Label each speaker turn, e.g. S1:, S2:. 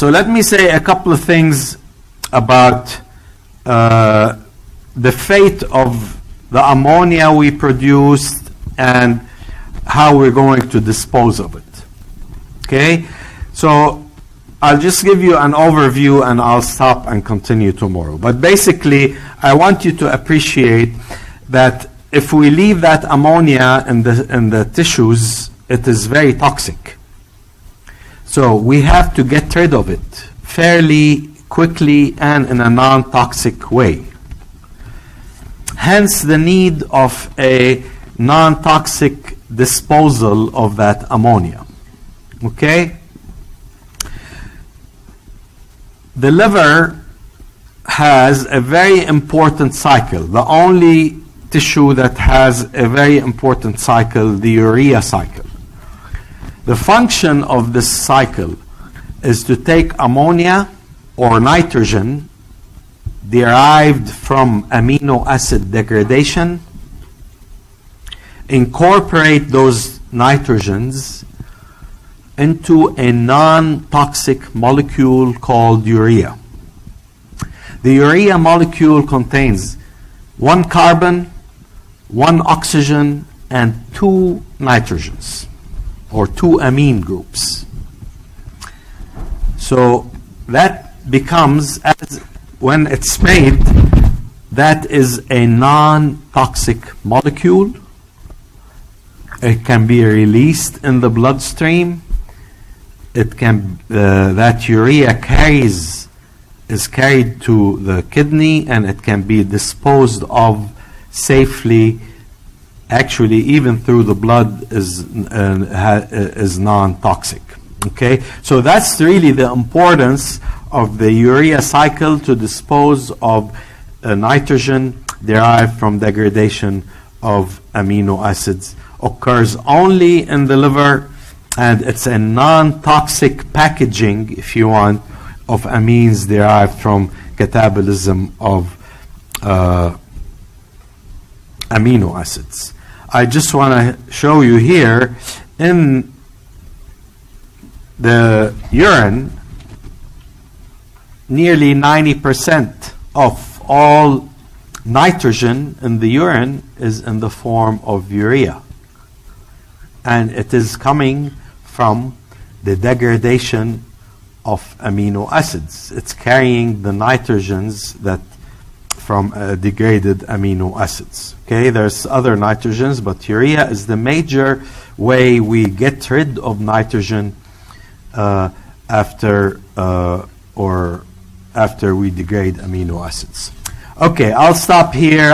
S1: So let me say a couple of things about uh, the fate of the ammonia we produced and how we're going to dispose of it. Okay? So I'll just give you an overview and I'll stop and continue tomorrow. But basically, I want you to appreciate that if we leave that ammonia in the, in the tissues, it is very toxic. So we have to get rid of it fairly quickly and in a non toxic way. Hence, the need of a non toxic disposal of that ammonia. Okay? The liver has a very important cycle. The only tissue that has a very important cycle, the urea cycle. The function of this cycle is to take ammonia or nitrogen derived from amino acid degradation, incorporate those nitrogens into a non toxic molecule called urea. The urea molecule contains one carbon, one oxygen, and two nitrogens, or two amine groups. So that becomes, as when it's made, that is a non toxic molecule. It can be released in the bloodstream. It can, uh, that urea carries, is carried to the kidney and it can be disposed of safely actually even through the blood is uh, ha, is non-toxic okay so that's really the importance of the urea cycle to dispose of uh, nitrogen derived from degradation of amino acids occurs only in the liver and it's a non-toxic packaging if you want of amines derived from catabolism of uh, amino acids. I just want to show you here in the urine, nearly 90% of all nitrogen in the urine is in the form of urea. And it is coming from the degradation of amino acids. It's carrying the nitrogens that from uh, degraded amino acids. Okay, there's other nitrogens, but urea is the major way we get rid of nitrogen uh, after uh, or after we degrade amino acids. Okay, I'll stop here.